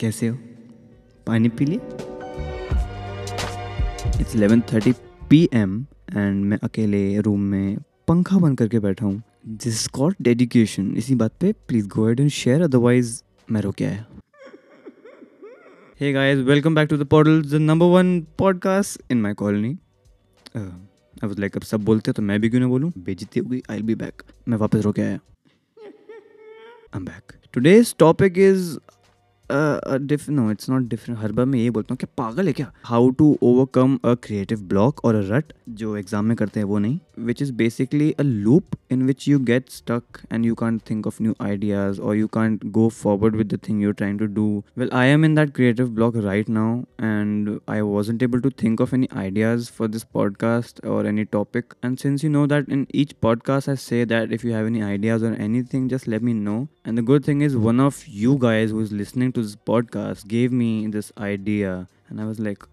कैसे हो? पानी पी लिए? It's eleven thirty P M and मैं अकेले रूम में पंखा बंद करके बैठा हूँ। दिस कॉल्ड डेडिकेशन इसी बात पे please go ahead and share otherwise मैं रोके आया। Guys, welcome back to the portal, the number one podcast in my colony. Uh, I was like, अब सब बोलते हैं तो मैं भी क्यों ना बोलूँ? बेजती हो गई आई बी बैक मैं वापस रोके आया। I'm back. Today's topic is uh, no it's not different हर बार मैं ये बोलता हूँ कि पागल है क्या how to overcome a creative block और अ रट जो एग्ज़ाम में करते हैं वो नहीं which is basically a loop in which you get stuck and you can't think of new ideas और you can't go forward with the thing you're trying to do well I am in that creative block right now and I wasn't able to think of any ideas for this podcast or any topic. And since you know that in each podcast I say that if you have any ideas or anything, just let me know. And the good thing is, one of you guys who is listening to this podcast gave me this idea, and I was like,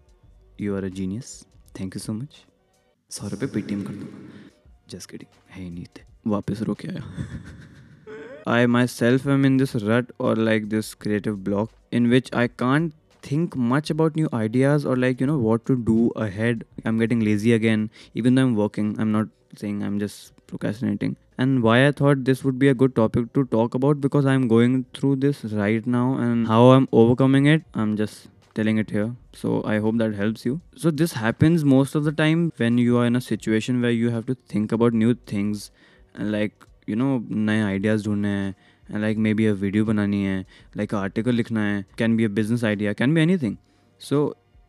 You are a genius. Thank you so much. सौ रुपये Paytm कर दूंगा just kidding है ही नहीं थे वापस रो के आया I myself am in this rut or like this creative block in which I can't think much about new ideas or like you know what to do ahead. I'm getting lazy again, even though I'm working. I'm not saying I'm just procrastinating. And why I thought this would be a good topic to talk about because I'm going through this right now and how I'm overcoming it. I'm just telling it here. So I hope that helps you. So this happens most of the time when you are in a situation where you have to think about new things and like you know नए ideas ढूंढने हैं and like maybe a video बनानी है like a article लिखना है can be a business idea can be anything so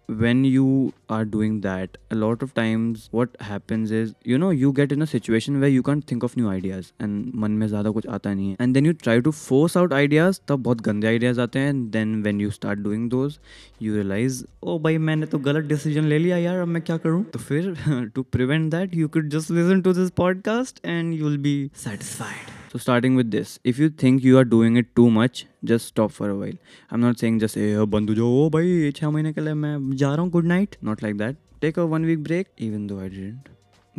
when you are doing that a lot of times what happens is you know you get in a situation where you can't think of new ideas and मन में ज़्यादा कुछ आता नहीं है and then you try to force out ideas तब बहुत गंदे ideas आते हैं and then when you start doing those you realize ओ भाई मैंने तो गलत decision ले लिया यार अब मैं क्या करूँ तो फिर to prevent that you could just listen to this podcast and you'll be satisfied so starting with this, if you think you are doing it too much, just stop for a while. I'm not saying just hey बंद हो जाओ ओ भाई छः महीने के लिए मैं जा रहा हूँ good night. Not like that. Take a one week break, even though I didn't.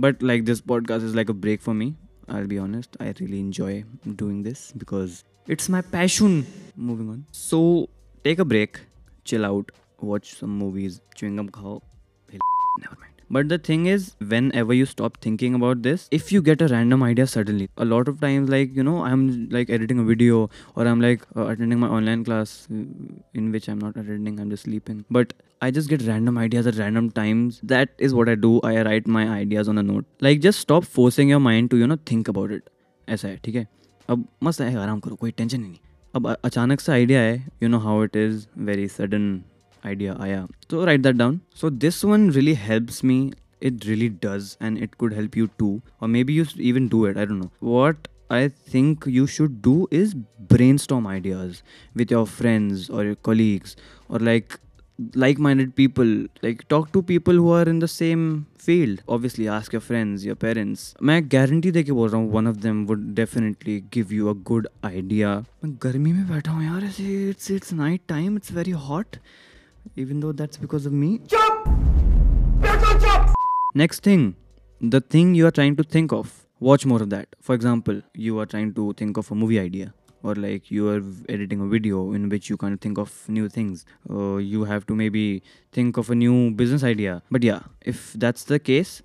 But like this podcast is like a break for me. I'll be honest. I really enjoy doing this because it's my passion. Moving on. So take a break, chill out, watch some movies, chewing gum khao. Never mind. But the thing is whenever you stop thinking about this if you get a random idea suddenly a lot of times like you know I am like editing a video और I am like attending my online class in which I am not attending I am just sleeping but I just get random ideas a random times that is what I do I write my ideas on a note like just stop forcing your mind to you know think about it ऐसा है, ठीक है? अब मस्त है, आराम करो, कोई टेंशन ही नहीं। अब अचानक सा आइडिया है you know how it is very sudden idea aya so write that down so this one really helps me it really does and it could help you too or maybe you even do it i don't know what i think you should do is brainstorm ideas with your friends or your colleagues or like like-minded people like talk to people who are in the same field obviously ask your friends your parents मैं guarantee दे के बोल रहा हूँ one of them would definitely give you a good idea मैं गर्मी में बैठा हूँ यार it's it's night time it's very hot even though that's because of me Next thing, the thing you are trying to think of, watch more of that. For example, you are trying to think of a movie idea, or like you are editing a video in which you can't think of new things. Uh, you have to maybe think of a new business idea. But yeah, if that's the case,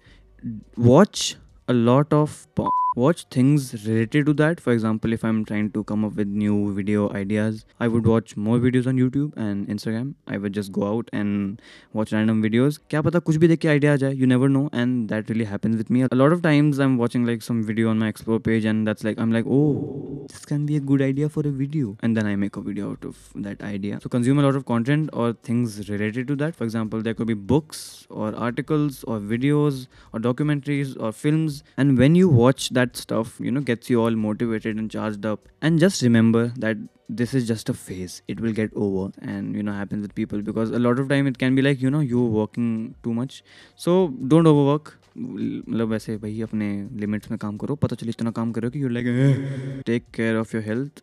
watch a lot of porn watch things related to that for example if i'm trying to come up with new video ideas i would watch more videos on youtube and instagram i would just go out and watch random videos क्या पता कुछ भी देख के idea आ जाए you never know and that really happens with me a lot of times i'm watching like some video on my explore page and that's like i'm like oh this can be a good idea for a video and then i make a video out of that idea so consume a lot of content or things related to that for example there could be books or articles or videos or documentaries or films and when you watch that stuff you know gets you all motivated and charged up and just remember that this is just a phase it will get over and you know happens with people because a lot of time it can be like you know you're working too much so don't overwork मतलब वैसे भाई अपने limits में काम करो पता चले इतना काम करो कि you like take care of your health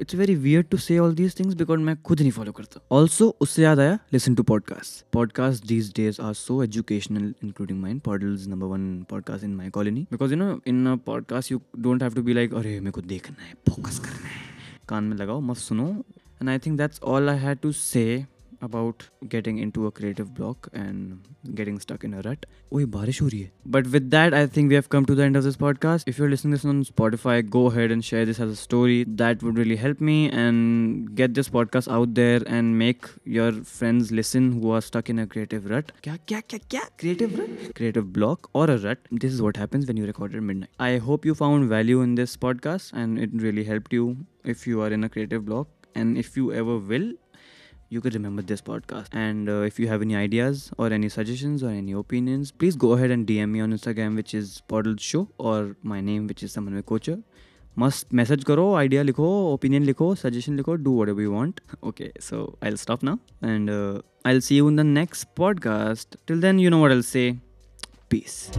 it's very weird to say all these things because मैं खुद नहीं फॉलो करता। ऑल्सो उससे याद आया listen to podcast podcast these days are so educational including mine पॉडल्स number one podcast in my colony because you know in podcast you don't have to be like अरे, मेरे को देखना है फोकस करना है। कान में लगाओ, मत सुनो। And I think that's all I had to say. About getting into a creative block and getting stuck in a rut. Oh, barish ho rahi hai. But with that, I think we have come to the end of this podcast. If you're listening to this on Spotify, go ahead and share this as a story. That would really help me and get this podcast out there and make your friends listen who are stuck in a creative rut. Kya, kya, kya, kya? Creative rut? Creative block or a rut. This is what happens when you record at midnight. I hope you found value in this podcast and it really helped you if you are in a creative block. And if you ever will, you could remember this podcast. And uh, if you have any ideas or any suggestions or any opinions, please go ahead and DM me on Instagram, which is Portal Show, or my name, which is Samanvay Kocher. Must message karo, idea likho, opinion likho, suggestion likho, do whatever you want. Okay, so I'll stop now and uh, I'll see you in the next podcast. Till then, you know what I'll say. Peace.